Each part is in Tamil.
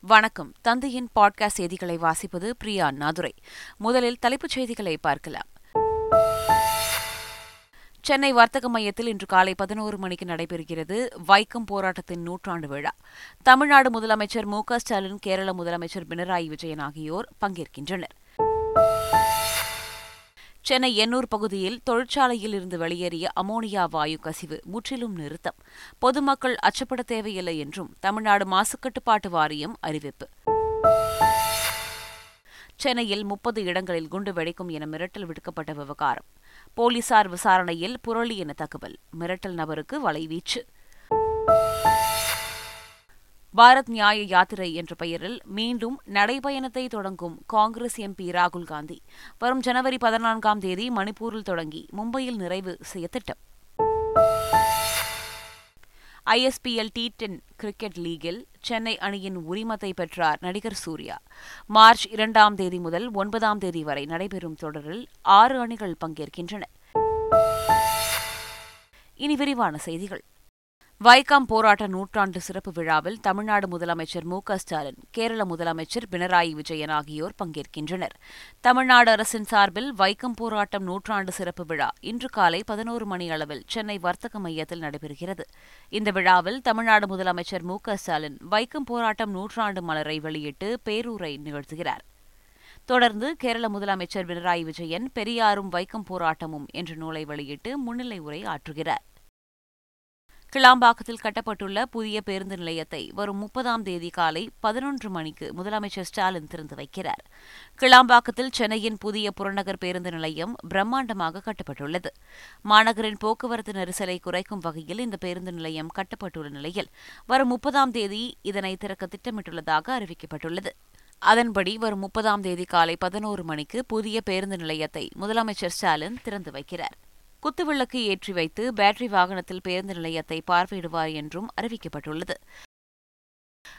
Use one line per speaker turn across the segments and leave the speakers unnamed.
வணக்கம். தந்தையின் பாட்காஸ்ட் செய்திகளை வாசிப்பது பிரியா நாதுரை. முதலில் தலைப்புச் செய்திகளை பார்க்கலாம். சென்னை வர்த்தக மையத்தில் இன்று காலை பதினோரு மணிக்கு நடைபெறுகிறது வைக்கம் போராட்டத்தின் நூற்றாண்டு விழா. தமிழ்நாடு முதலமைச்சர் மு க ஸ்டாலின் கேரள முதலமைச்சர் பினராயி விஜயன் ஆகியோர் பங்கேற்கின்றனர். சென்னை எண்ணூர் பகுதியில் தொழிற்சாலையில் இருந்து வெளியேறிய அமோனியா வாயு கசிவு முற்றிலும் நிறுத்தம். பொதுமக்கள் அச்சப்பட தேவையில்லை என்றும் தமிழ்நாடு மாசுக்கட்டுப்பாட்டு வாரியம் அறிவிப்பு. சென்னையில் முப்பது இடங்களில் குண்டு வெடிக்கும் என மிரட்டல் விடுக்கப்பட்ட விவகாரம். போலீசார் விசாரணையில் புரளி என தகவல். மிரட்டல் நபருக்கு வலைவீச்சு. பாரத் நியாய யாத்திரை என்ற பெயரில் மீண்டும் நடைபயணத்தை தொடங்கும் காங்கிரஸ் எம்பி ராகுல் காந்தி. வரும் ஜனவரி பதினான்காம் தேதி மணிப்பூரில் தொடங்கி மும்பையில் நிறைவு செய்ய திட்டம். ஐஎஸ்பிஎல் டி டென் கிரிக்கெட் லீகில் சென்னை அணியின் உரிமத்தை பெற்றார் நடிகர் சூர்யா. மார்ச் இரண்டாம் தேதி முதல் ஒன்பதாம் தேதி வரை நடைபெறும் தொடரில் ஆறு அணிகள் பங்கேற்கின்றன. இனி விரிவான செய்திகள். வைக்கம் போராட்ட நூற்றாண்டு சிறப்பு விழாவில் தமிழ்நாடு முதலமைச்சர் மு க ஸ்டாலின் கேரள முதலமைச்சர் பினராயி விஜயன் ஆகியோர் பங்கேற்கின்றனர். தமிழ்நாடு அரசின் சார்பில் வைக்கம் போராட்டம் நூற்றாண்டு சிறப்பு விழா இன்று காலை பதினோரு மணி அளவில் சென்னை வர்த்தக மையத்தில் நடைபெறுகிறது. இந்த விழாவில் தமிழ்நாடு முதலமைச்சர் மு க ஸ்டாலின் வைக்கம் போராட்டம் நூற்றாண்டு மலரை வெளியிட்டு பேரூரை நிகழ்த்துகிறார். தொடர்ந்து கேரள முதலமைச்சர் பினராயி விஜயன் பெரியாரும் வைக்கம் போராட்டமும் என்ற நூலை வெளியிட்டு முன்னிலை உரை ஆற்றுகிறார். கிளாம்பாக்கத்தில் கட்டப்பட்டுள்ள புதிய பேருந்து நிலையத்தை வரும் முப்பதாம் தேதி காலை பதினொன்று மணிக்கு முதலமைச்சர் ஸ்டாலின் திறந்து வைக்கிறார். கிளாம்பாக்கத்தில் சென்னையின் புதிய புறநகர் பேருந்து நிலையம் பிரம்மாண்டமாக கட்டப்பட்டுள்ளது. மாநகரின் போக்குவரத்து நெரிசலை குறைக்கும் வகையில் இந்த பேருந்து நிலையம் கட்டப்பட்டுள்ள நிலையில் வரும் முப்பதாம் தேதி இதனை திறக்க திட்டமிட்டுள்ளதாக அறிவிக்கப்பட்டுள்ளது. அதன்படி வரும் முப்பதாம் தேதி காலை பதினோரு மணிக்கு புதிய பேருந்து நிலையத்தை முதலமைச்சர் ஸ்டாலின் திறந்து வைக்கிறார். குத்துவிளக்கு ஏற்றி வைத்து பேட்டரி வாகனத்தில் பேருந்து நிலையத்தை பார்வையிடுவார் என்றும் அறிவிக்கப்பட்டுள்ளது.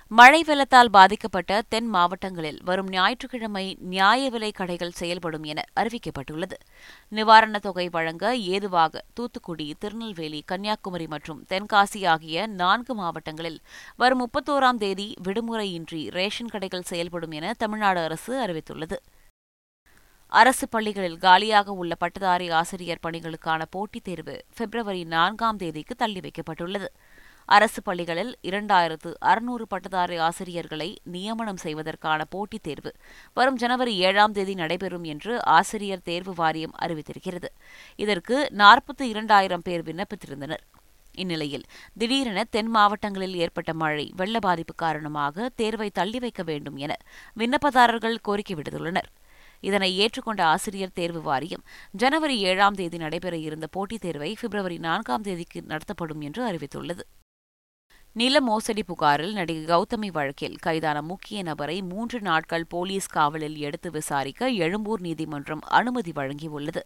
மழை வெள்ளத்தால் பாதிக்கப்பட்ட தென் மாவட்டங்களில் வரும் ஞாயிற்றுக்கிழமை நியாய விலை கடைகள் செயல்படும் என அறிவிக்கப்பட்டுள்ளது. நிவாரணத் தொகை வழங்க ஏதுவாக தூத்துக்குடி திருநெல்வேலி கன்னியாகுமரி மற்றும் தென்காசி ஆகிய நான்கு மாவட்டங்களில் வரும் முப்பத்தோராம் தேதி விடுமுறையின்றி ரேஷன் கடைகள் செயல்படும் என தமிழ்நாடு அரசு அறிவித்துள்ளது. அரசு பள்ளிகளில் காலியாக உள்ள பட்டதாரி ஆசிரியர் பணிகளுக்கான போட்டித் தேர்வு பிப்ரவரி நான்காம் தேதிக்கு தள்ளி வைக்கப்பட்டுள்ளது. அரசு பள்ளிகளில் இரண்டாயிரத்து அறுநூறு பட்டதாரி ஆசிரியர்களை நியமனம் செய்வதற்கான போட்டித் தேர்வு வரும் ஜனவரி ஏழாம் தேதி நடைபெறும் என்று ஆசிரியர் தேர்வு வாரியம் அறிவித்திருக்கிறது. இதற்கு நாற்பத்தி இரண்டாயிரம் பேர் விண்ணப்பித்திருந்தனர். இந்நிலையில் திடீரென தென் மாவட்டங்களில் ஏற்பட்ட மழை வெள்ள பாதிப்பு காரணமாக தேர்வை தள்ளி வைக்க வேண்டும் என விண்ணப்பதாரர்கள் கோரிக்கை விடுத்துள்ளனர். இதனை ஏற்றுக்கொண்ட ஆசிரியர் தேர்வு வாரியம் ஜனவரி ஏழாம் தேதி நடைபெற இருந்த போட்டித் தேர்வை பிப்ரவரி நான்காம் தேதிக்கு நடத்தப்படும் என்று அறிவித்துள்ளது. நில மோசடி புகாரில் நடிகை கௌதமி வழக்கில் கைதான முக்கிய நபரை மூன்று நாட்கள் போலீஸ் காவலில் எடுத்து விசாரிக்க எழும்பூர் நீதிமன்றம் அனுமதி வழங்கியுள்ளது.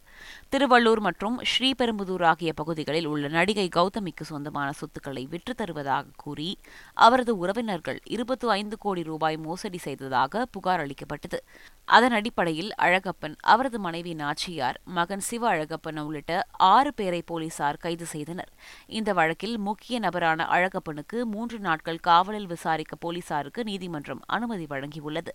திருவள்ளூர் மற்றும் ஸ்ரீபெரும்புதூர் ஆகிய பகுதிகளில் உள்ள நடிகை கௌதமிக்கு சொந்தமான சொத்துக்களை விற்று தருவதாக கூறி அவரது உறவினர்கள் இருபத்து ஐந்து கோடி ரூபாய் மோசடி செய்ததாக புகார் அளிக்கப்பட்டது. அதன் அடிப்படையில் அழகப்பன் அவரது மனைவி நாச்சியார் மகன் சிவ அழகப்பன் உள்ளிட்ட ஆறு பேரை போலீசார் கைது செய்தனர். இந்த வழக்கில் முக்கிய நபரான அழகப்பனுக்கு அவருக்கு மூன்று நாட்கள் காவலில் விசாரிக்க போலீசாருக்கு நீதிமன்றம் அனுமதி வழங்கியுள்ளது.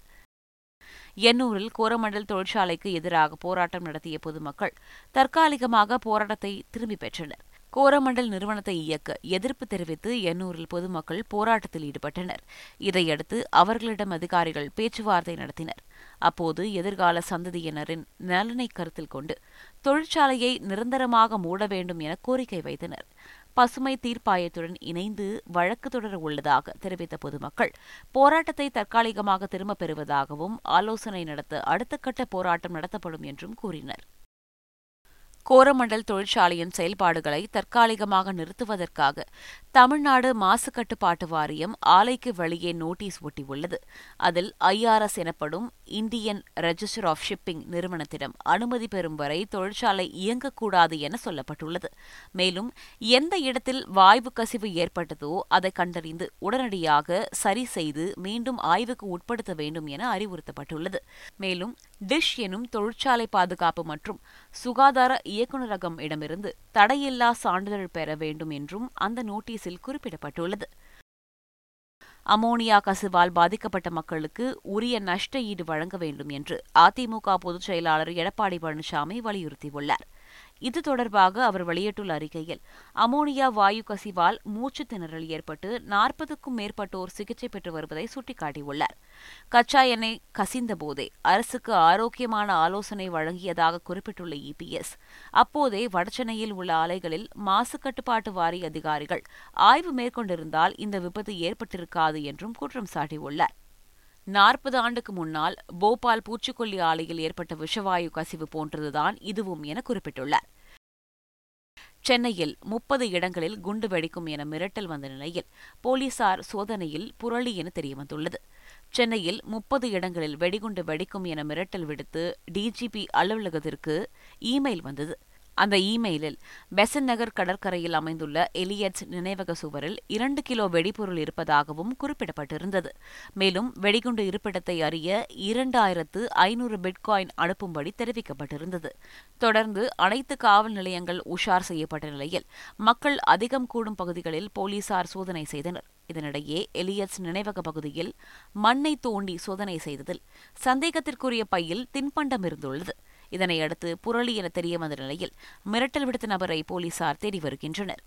எண்ணூரில் கோரமண்டல் தொழிற்சாலைக்கு எதிராக போராட்டம் நடத்திய பொதுமக்கள் தற்காலிகமாக போராட்டத்தை திரும்பிப் பெற்றனர். கோரமண்டல் நிறுவனத்தை இயக்க எதிர்ப்பு தெரிவித்து எண்ணூரில் பொதுமக்கள் போராட்டத்தில் ஈடுபட்டனர். இதையடுத்து அவர்களிடம் அதிகாரிகள் பேச்சுவார்த்தை நடத்தினர். அப்போது எதிர்கால சந்ததியினரின் நலனை கருத்தில் கொண்டு தொழிற்சாலையை நிரந்தரமாக மூட வேண்டும் என கோரிக்கை வைத்தனர். பசுமை தீர்ப்பாயத்துடன் இணைந்து வழக்கு தொடர உள்ளதாக தெரிவித்த பொதுமக்கள் போராட்டத்தை தற்காலிகமாக திரும்பப் பெறுவதாகவும் ஆலோசனை நடத்த அடுத்த கட்ட போராட்டம் நடத்தப்படும் என்றும் கூறினர். கோரமண்டல் தொழிற்சாலையின் செயல்பாடுகளை தற்காலிகமாக நிறுத்துவதற்காக தமிழ்நாடு மாசு கட்டுப்பாட்டு வாரியம் ஆலைக்கு வெளியே நோட்டீஸ் ஒட்டியுள்ளது. அதில் ஐஆர்எஸ் எனப்படும் இந்தியன் ரெஜிஸ்டர் ஆஃப் ஷிப்பிங் நிறுவனத்திடம் அனுமதி பெறும் வரை தொழிற்சாலை இயங்கக்கூடாது என சொல்லப்பட்டுள்ளது. மேலும் எந்த இடத்தில் வாய்வு கசிவு ஏற்பட்டதோ அதை கண்டறிந்து உடனடியாக சரி செய்து மீண்டும் ஆய்வுக்கு உட்படுத்த வேண்டும் என அறிவுறுத்தப்பட்டுள்ளது. மேலும் டிஷ் எனும் தொழிற்சாலை பாதுகாப்பு மற்றும் சுகாதார இயக்குநரகம் இடமிருந்து தடையில்லா சான்றிதழ் பெற வேண்டும் என்றும் அந்த நோட்டீஸில் குறிப்பிடப்பட்டுள்ளது. அமோனியா கசிவால் பாதிக்கப்பட்ட மக்களுக்கு உரிய நஷ்ட ஈடு வழங்க வேண்டும் என்று அதிமுக பொதுச் செயலாளர் எடப்பாடி பழனிசாமி வலியுறுத்தியுள்ளார். இது தொடர்பாக அவர் வெளியிட்டுள்ள அறிக்கையில் அமோனியா வாயு கசிவால் மூச்சு திணறல் ஏற்பட்டு நாற்பதுக்கும் மேற்பட்டோர் சிகிச்சை பெற்று வருவதை சுட்டிக்காட்டியுள்ளார். கச்சா எண்ணெய் கசிந்த போதே அரசுக்கு ஆரோக்கியமான ஆலோசனை வழங்கியதாக குறிப்பிட்டுள்ள இபிஎஸ் அப்போதே வடசென்னையில் உள்ள ஆலைகளில் மாசு கட்டுப்பாட்டு வாரிய அதிகாரிகள் ஆய்வு மேற்கொண்டிருந்தால் இந்த விபத்து ஏற்பட்டிருக்காது என்றும் குற்றம் சாட்டியுள்ளார். நாற்பது ஆண்டுக்கு முன்னால் போபால் பூச்சிக்கொல்லி ஆலையில் ஏற்பட்ட விஷவாயு கசிவு போன்றதுதான் இதுவும் என குறிப்பிட்டுள்ளார். சென்னையில் முப்பது இடங்களில் குண்டு வெடிக்கும் என மிரட்டல் வந்த நிலையில் போலீசார் சோதனையில் புரளி என தெரியவந்துள்ளது. சென்னையில் முப்பது இடங்களில் வெடிகுண்டு வெடிக்கும் என மிரட்டல் விடுத்து டிஜிபி அலுவலகத்திற்கு இமெயில் வந்தது. அந்த இமெயிலில் பெசன் நகர் கடற்கரையில் அமைந்துள்ள எலியட்ஸ் நினைவக சுவரில் இரண்டு கிலோ வெடிபொருள் இருப்பதாகவும் குறிப்பிடப்பட்டிருந்தது. மேலும் வெடிகுண்டு இருப்பிடத்தை அறிய இரண்டாயிரத்து ஐநூறு பிட்காயின் அனுப்பும்படி தெரிவிக்கப்பட்டிருந்தது. தொடர்ந்து அனைத்து காவல் நிலையங்கள் உஷார் செய்யப்பட்ட நிலையில் மக்கள் அதிகம் கூடும் பகுதிகளில் போலீசார் சோதனை செய்தனர். இதனிடையே எலியட்ஸ் நினைவக பகுதியில் மண்ணை தோண்டி சோதனை செய்ததில் சந்தேகத்திற்குரிய பையில் தின்பண்டம் இருந்துள்ளது. இதனையடுத்து புரளி என தெரிய வந்த நிலையில் மிரட்டல் விடுத்த நபரை போலீசார் தேடி வருகின்றனர்.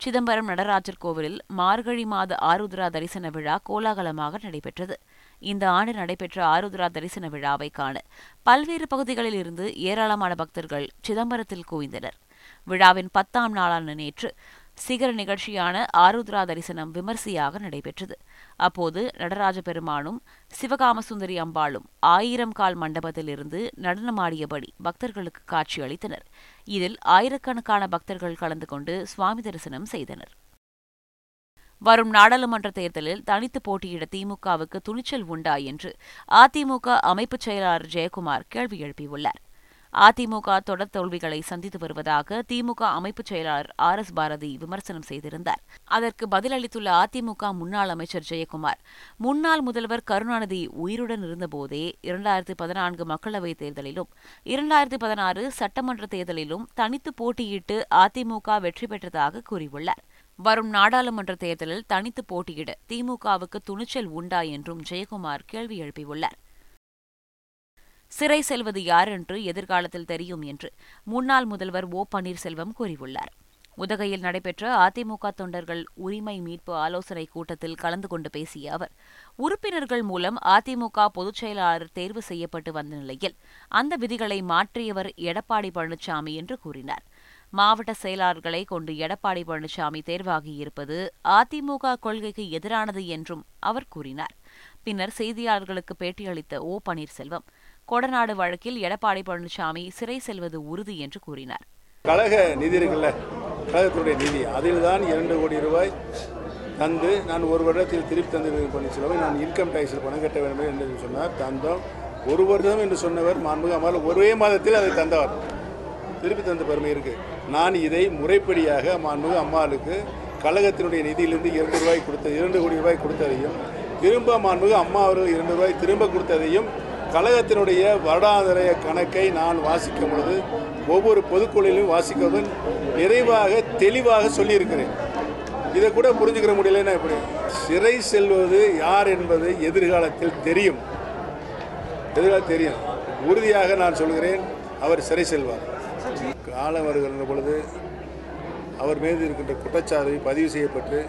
சிதம்பரம் நடராஜர் கோவிலில் மார்கழி மாத ஆருத்ரா தரிசன விழா கோலாகலமாக நடைபெற்றது. இந்த ஆண்டு நடைபெற்ற ஆருத்ரா தரிசன விழாவை காண பல்வேறு பகுதிகளில் இருந்து ஏராளமான பக்தர்கள் சிதம்பரத்தில் குவிந்தனர். விழாவின் பத்தாம் நாளான நேற்று சிகர நிகழ்ச்சியான ஆருத்ரா தரிசனம் விமர்சையாக நடைபெற்றது. அப்போது நடராஜ பெருமானும் சிவகாமசுந்தரி அம்பாளும் ஆயிரம் கால் மண்டபத்திலிருந்து நடனமாடியபடி பக்தர்களுக்கு காட்சியளித்தனர் இதில் ஆயிரக்கணக்கான பக்தர்கள் கலந்து கொண்டு சுவாமி தரிசனம் செய்தனர். வரும் நாடாளுமன்ற தேர்தலில் தனித்து போட்டியிட திமுகவுக்கு துணிச்சல் உண்டா என்று அதிமுக அமைப்புச் செயலாளர் ஜெயக்குமார் கேள்வி எழுப்பியுள்ளார். அதிமுக தொடர் தோல்விகளை சந்தித்து வருவதாக திமுக அமைப்புச் செயலாளர் ஆர் எஸ் பாரதி விமர்சனம் செய்திருந்தார். அதற்கு பதிலளித்துள்ள அதிமுக முன்னாள் அமைச்சர் ஜெயக்குமார் முன்னாள் முதல்வர் கருணாநிதி உயிருடன் இருந்தபோதே இரண்டாயிரத்தி பதினான்கு மக்களவைத் தேர்தலிலும் இரண்டாயிரத்தி பதினாறு சட்டமன்ற தேர்தலிலும் தனித்து போட்டியிட்டு அதிமுக வெற்றி பெற்றதாக கூறியுள்ளார். வரும் நாடாளுமன்ற தேர்தலில் தனித்து போட்டியிட திமுகவுக்கு துணிச்சல் உண்டா என்றும் ஜெயக்குமார் கேள்வி எழுப்பியுள்ளார். சிறை செல்வது யார் என்று எதிர்காலத்தில் தெரியும் என்று முன்னாள் முதல்வர் ஓ பன்னீர்செல்வம் கூறியுள்ளார். உதகையில் நடைபெற்ற அதிமுக தொண்டர்கள் உரிமை மீட்பு ஆலோசனைக் கூட்டத்தில் கலந்து கொண்டு பேசிய அவர் உறுப்பினர்கள் மூலம் அதிமுக பொதுச் செயலாளர் தேர்வு செய்யப்பட்டு வந்த நிலையில் அந்த விதிகளை மாற்றியவர் எடப்பாடி பழனிசாமி என்று கூறினார். மாவட்ட செயலாளர்களை கொண்டு எடப்பாடி பழனிசாமி தேர்வாகியிருப்பது அதிமுக கொள்கைக்கு எதிரானது என்றும் அவர் கூறினார். பின்னர் செய்தியாளர்களுக்கு பேட்டியளித்த ஓ பன்னீர்செல்வம் கொடநாடு வழக்கில் எடப்பாடி பழனிசாமி சிறை செல்வது உறுதி என்று கூறினார்.
கழக நிதி இருக்குல்ல? கழகத்துடைய நிதி. அதில் தான் இரண்டு கோடி ரூபாய் தந்து நான் ஒரு வருடத்தில் திருப்பி தந்து பன்னீர்செல்வம் நான் இன்கம் டேக்ஸில் பணம் கட்ட வேண்டும் என்று சொன்னார். தந்தோம். ஒரு வருடம் என்று சொன்னவர் மாண்புக அமர் ஒரே மாதத்தில் அதை தந்தவர் திருப்பி தந்த பெருமை இருக்கு. நான் இதை முறைப்படியாக மாண்புக அம்மாளுக்கு கழகத்தினுடைய நிதியிலிருந்து இரண்டு ரூபாய் கொடுத்த இரண்டு கோடி ரூபாய் கொடுத்ததையும் திரும்ப மாண்புக அம்மா அவர்கள் இரண்டு ரூபாய் திரும்ப கொடுத்ததையும் கழகத்தினுடைய வருடாந்திரைய கணக்கை நான் வாசிக்கும் பொழுது ஒவ்வொரு பொதுக்குழுவிலும் வாசிக்கவும் நிறைவாக தெளிவாக சொல்லியிருக்கிறேன். இதை கூட புரிஞ்சுக்கிற முடியலன்னா எப்படி சிறை செல்வது யார் என்பது எதிர்காலத்தில் தெரியும். எதிர்காலம் தெரியும். உறுதியாக நான் சொல்கிறேன் அவர் சிறை செல்வார். காலம் வருகின்ற பொழுது அவர் மீது இருக்கின்ற குற்றச்சாட்டு பதிவு செய்யப்பட்டு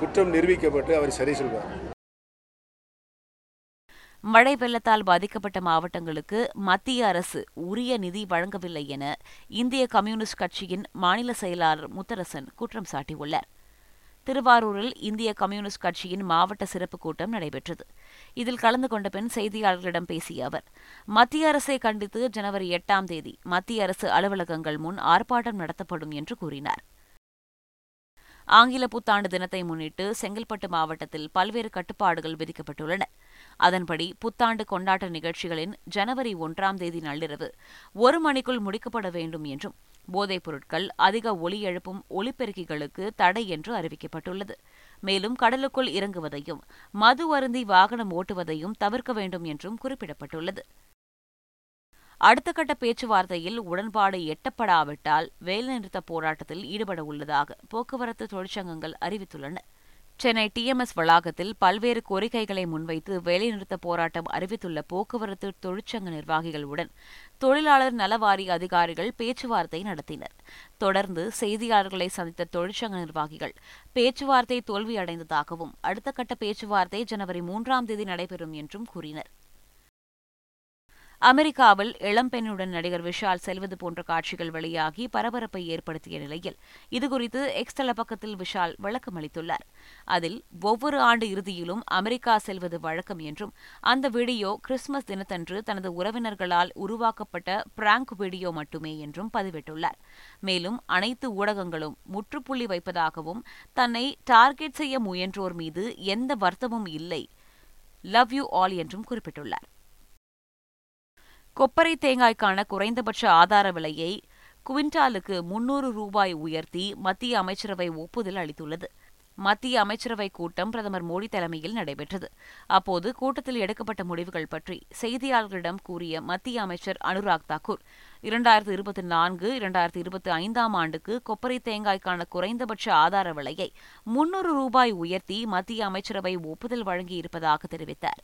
குற்றம் நிரூபிக்கப்பட்டு அவர் சரி செல்வார்.
மழை வெள்ளத்தால் பாதிக்கப்பட்ட மாவட்டங்களுக்கு மத்திய அரசு உரிய நிதி வழங்கவில்லை என இந்திய கம்யூனிஸ்ட் கட்சியின் மாநில செயலாளர் முத்தரசன் குற்றம் சாட்டியுள்ளார். திருவாரூரில் இந்திய கம்யூனிஸ்ட் கட்சியின் மாவட்ட சிறப்பு கூட்டம் நடைபெற்றது. இதில் கலந்து கொண்ட பின் செய்தியாளர்களிடம் பேசிய அவர் மத்திய அரசை கண்டித்து ஜனவரி எட்டாம் தேதி மத்திய அரசு அலுவலகங்கள் முன் ஆர்ப்பாட்டம் நடத்தப்படும் என்று கூறினார். ஆங்கில புத்தாண்டு தினத்தை முன்னிட்டு செங்கல்பட்டு மாவட்டத்தில் பல்வேறு கட்டுப்பாடுகள் விதிக்கப்பட்டுள்ளன. அதன்படி புத்தாண்டு கொண்டாட்ட நிகழ்ச்சிகளின் ஜனவரி ஒன்றாம் தேதி நள்ளிரவு ஒரு மணிக்குள் முடிக்கப்பட வேண்டும் என்றும் போதைப் பொருட்கள் அதிக ஒலி எழுப்பும் ஒலிபெருக்கிகளுக்கு தடை என்று அறிவிக்கப்பட்டுள்ளது. மேலும் கடலுக்குள் இறங்குவதையும் மது அருந்தி வாகனம் ஓட்டுவதையும் தவிர்க்க வேண்டும் என்றும் குறிப்பிடப்பட்டுள்ளது. அடுத்த கட்ட பேச்சுவார்த்தையில் உடன்பாடு எட்டப்படாவிட்டால் வேலைநிறுத்த போராட்டத்தில் ஈடுபட உள்ளதாக போக்குவரத்து தொழிற்சங்கங்கள் அறிவித்துள்ளன. சென்னை டிஎம்எஸ் வளாகத்தில் பல்வேறு கோரிக்கைகளை முன்வைத்து வேலைநிறுத்த போராட்டம் அறிவித்துள்ள போக்குவரத்து தொழிற்சங்க நிர்வாகிகளுடன் தொழிலாளர் நலவாரிய அதிகாரிகள் பேச்சுவார்த்தை நடத்தினர். தொடர்ந்து செய்தியாளர்களை சந்தித்த தொழிற்சங்க நிர்வாகிகள் பேச்சுவார்த்தை தோல்வியடைந்ததாகவும் அடுத்த கட்ட பேச்சுவார்த்தை ஜனவரி மூன்றாம் தேதி நடைபெறும் என்றும் கூறினர். அமெரிக்காவில் இளம்பெண்ணுடன் நடிகர் விஷால் செல்வது போன்ற காட்சிகள் வெளியாகி பரபரப்பை ஏற்படுத்திய நிலையில் இதுகுறித்து எக்ஸ் தளப்பக்கத்தில் விஷால் விளக்கம் அளித்துள்ளார். அதில் ஒவ்வொரு ஆண்டு இறுதியிலும் அமெரிக்கா செல்வது வழக்கம் என்றும் அந்த வீடியோ கிறிஸ்துமஸ் தினத்தன்று தனது உறவினர்களால் உருவாக்கப்பட்ட பிராங்க் வீடியோ மட்டுமே என்றும் பதிவிட்டுள்ளார். மேலும் அனைத்து ஊடகங்களும் முற்றுப்புள்ளி வைப்பதாகவும் தன்னை டார்கெட் செய்ய முயன்றோர் மீது எந்த வருத்தமும் இல்லை லவ் யூ ஆல் என்றும் குறிப்பிட்டுள்ளார். கொப்பரை தேங்காய்க்கான குறைந்தபட்ச ஆதார விலையை குவிண்டாலுக்கு முன்னூறு ரூபாய் உயர்த்தி மத்திய அமைச்சரவை ஒப்புதல் அளித்துள்ளது. மத்திய அமைச்சரவை கூட்டம் பிரதமர் மோடி தலைமையில் நடைபெற்றது. அப்போது கூட்டத்தில் எடுக்கப்பட்ட முடிவுகள் பற்றி செய்தியாளர்களிடம் கூறிய மத்திய அமைச்சர் அனுராக் தாக்கூர் இரண்டாயிரத்து இருபத்தி நான்கு இரண்டாயிரத்து இருபத்தி ஐந்தாம் ஆண்டுக்கு கொப்பரை தேங்காய்க்கான குறைந்தபட்ச ஆதார விலையை முன்னூறு ரூபாய் உயர்த்தி மத்திய அமைச்சரவை ஒப்புதல் வழங்கியிருப்பதாக தெரிவித்தார்.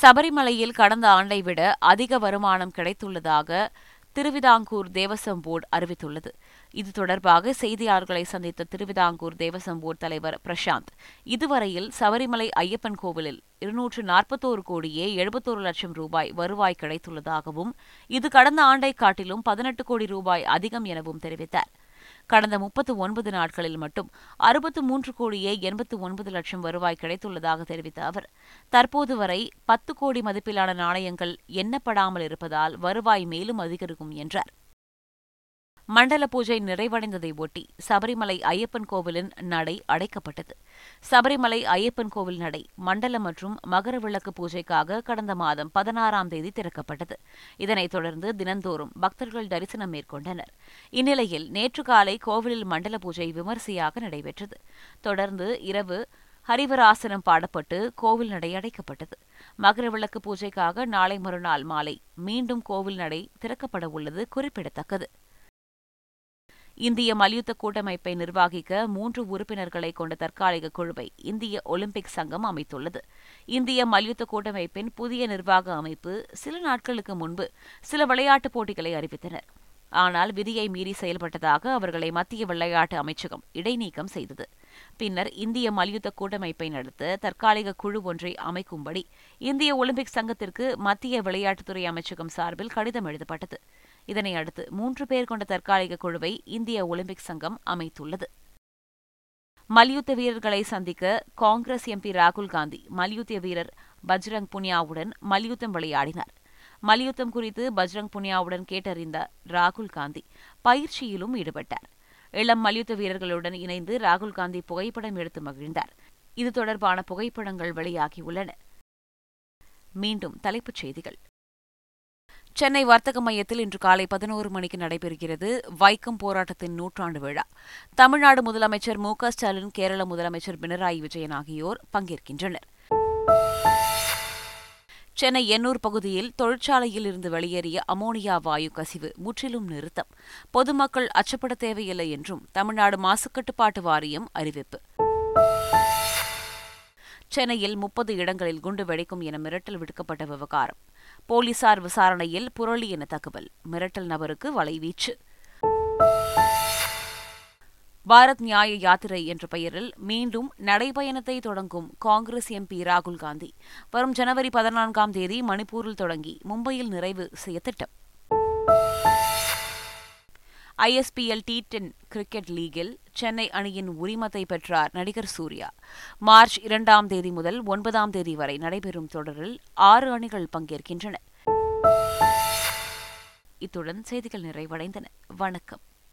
சபரிமலையில் கடந்த ஆண்டை விட அதிக வருமானம் கிடைத்துள்ளதாக திருவிதாங்கூர் தேவசம் போர்டு அறிவித்துள்ளது. இது தொடர்பாக செய்தியாளர்களை சந்தித்த திருவிதாங்கூர் தேவசம் போர்டு தலைவர் பிரசாந்த் இதுவரையில் சபரிமலை ஐயப்பன் கோவிலில் இருநூற்று நாற்பத்தோரு கோடியே எழுபத்தோரு லட்சம் ரூபாய் வருவாய் கிடைத்துள்ளதாகவும் இது கடந்த ஆண்டை காட்டிலும் பதினெட்டு கோடி ரூபாய் அதிகம் எனவும் தெரிவித்தார். கடந்த முப்பத்து ஒன்பது நாட்களில் மட்டும் அறுபத்து மூன்று கோடியே எண்பத்து ஒன்பது லட்சம் வருவாய் கிடைத்துள்ளதாக தெரிவித்த அவர். தற்போது வரை பத்து கோடி மதிப்பிலான நாணயங்கள் எண்ணப்படாமல் இருப்பதால் வருவாய் மேலும் அதிகரிக்கும் என்றார். மண்டல பூஜை நிறைவடைந்ததை ஒட்டி சபரிமலை ஐயப்பன் கோவிலின் நடை அடைக்கப்பட்டது. சபரிமலை ஐயப்பன் கோவில் நடை மண்டல மற்றும் மகர விளக்கு பூஜைக்காக கடந்த மாதம் பதினாறாம் தேதி திறக்கப்பட்டது. இதனைத் தொடர்ந்து தினந்தோறும் பக்தர்கள் தரிசனம் மேற்கொண்டனர். இந்நிலையில் நேற்று காலை கோவிலில் மண்டல பூஜை விமரிசையாக நடைபெற்றது. தொடர்ந்து இரவு ஹரிவராசனம் பாடப்பட்டு கோவில் நடை அடைக்கப்பட்டது. மகர விளக்கு பூஜைக்காக நாளை மறுநாள் மாலை மீண்டும் கோவில் நடை திறக்கப்பட உள்ளது குறிப்பிடத்தக்கது. இந்திய மல்யுத்த கூட்டமைப்பை நிர்வகிக்க மூன்று உறுப்பினர்களை கொண்ட தற்காலிக குழுவை இந்திய ஒலிம்பிக் சங்கம் அமைத்துள்ளது. இந்திய மல்யுத்த கூட்டமைப்பின் புதிய நிர்வாக அமைப்பு சில நாட்களுக்கு முன்பு சில விளையாட்டுப் போட்டிகளை அறிவித்தனர். ஆனால் விதியை மீறி செயல்பட்டதாக அவர்களை மத்திய விளையாட்டு அமைச்சகம் இடைநீக்கம் செய்தது. பின்னர் இந்திய மல்யுத்த கூட்டமைப்பை நடத்த தற்காலிக குழு ஒன்றை அமைக்கும்படி இந்திய ஒலிம்பிக் சங்கத்திற்கு மத்திய விளையாட்டுத்துறை அமைச்சகம் சார்பில் கடிதம் எழுதப்பட்டது. இதனை அடுத்து மூன்று பேர் கொண்ட தற்காலிக குழுவை இந்திய ஒலிம்பிக் சங்கம் அமைத்துள்ளது. மல்யுத்த வீரர்களை சந்திக்க காங்கிரஸ் எம்பி ராகுல் காந்தி மல்யுத்த வீரர் பஜ்ரங் புனியாவுடன் மல்யுத்தம் விளையாடினார். மல்யுத்தம் குறித்து பஜ்ரங் புனியாவுடன் கேட்டறிந்த ராகுல் காந்தி பயிற்சியிலும் ஈடுபட்டார். இளம் மல்யுத்த வீரர்களுடன் இணைந்து ராகுல் காந்தி புகைப்படம் எடுத்து மகிழ்ந்தார். இது தொடர்பான புகைப்படங்கள் வெளியாகியுள்ளன. மீண்டும் தலைப்புச் செய்திகள். சென்னை வர்த்தக மையத்தில் இன்று காலை பதினோரு மணிக்கு நடைபெறுகிறது வைக்கம் போராட்டத்தின் நூற்றாண்டு விழா. தமிழ்நாடு முதலமைச்சர் மு ஸ்டாலின் கேரள முதலமைச்சர் பினராயி விஜயன் ஆகியோர் பங்கேற்கின்றனர். சென்னை எண்ணூர் பகுதியில் தொழிற்சாலையில் இருந்து வெளியேறிய அமோனியா வாயு கசிவு முற்றிலும் நிறுத்தம். பொதுமக்கள் அச்சப்பட தேவையில்லை என்றும் தமிழ்நாடு மாசுக்கட்டுப்பாட்டு வாரியம் அறிவிப்பு. சென்னையில் முப்பது இடங்களில் குண்டு வெடிக்கும் என மிரட்டல் விடுக்கப்பட்ட விவகாரம். போலீசார் விசாரணையில் புரளி என தகவல். மிரட்டல் நபருக்கு வலைவீச்சு. பாரத் நியாய யாத்திரை என்ற பெயரில் மீண்டும் நடைபயணத்தை தொடங்கும் காங்கிரஸ் எம்பி ராகுல் காந்தி. வரும் ஜனவரி பதினான்காம் தேதி மணிப்பூரில் தொடங்கி மும்பையில் நிறைவு செய்ய திட்டம். ஐஎஸ்பிஎல் டி டென் கிரிக்கெட் லீகில் சென்னை அணியின் உரிமத்தை பெற்றார் நடிகர் சூர்யா. மார்ச் இரண்டாம் தேதி முதல் ஒன்பதாம் தேதி வரை நடைபெறும் தொடரில் ஆறு அணிகள் பங்கேற்கின்றன. இத்துடன் செய்திகள் நிறைவடைந்தன. வணக்கம்.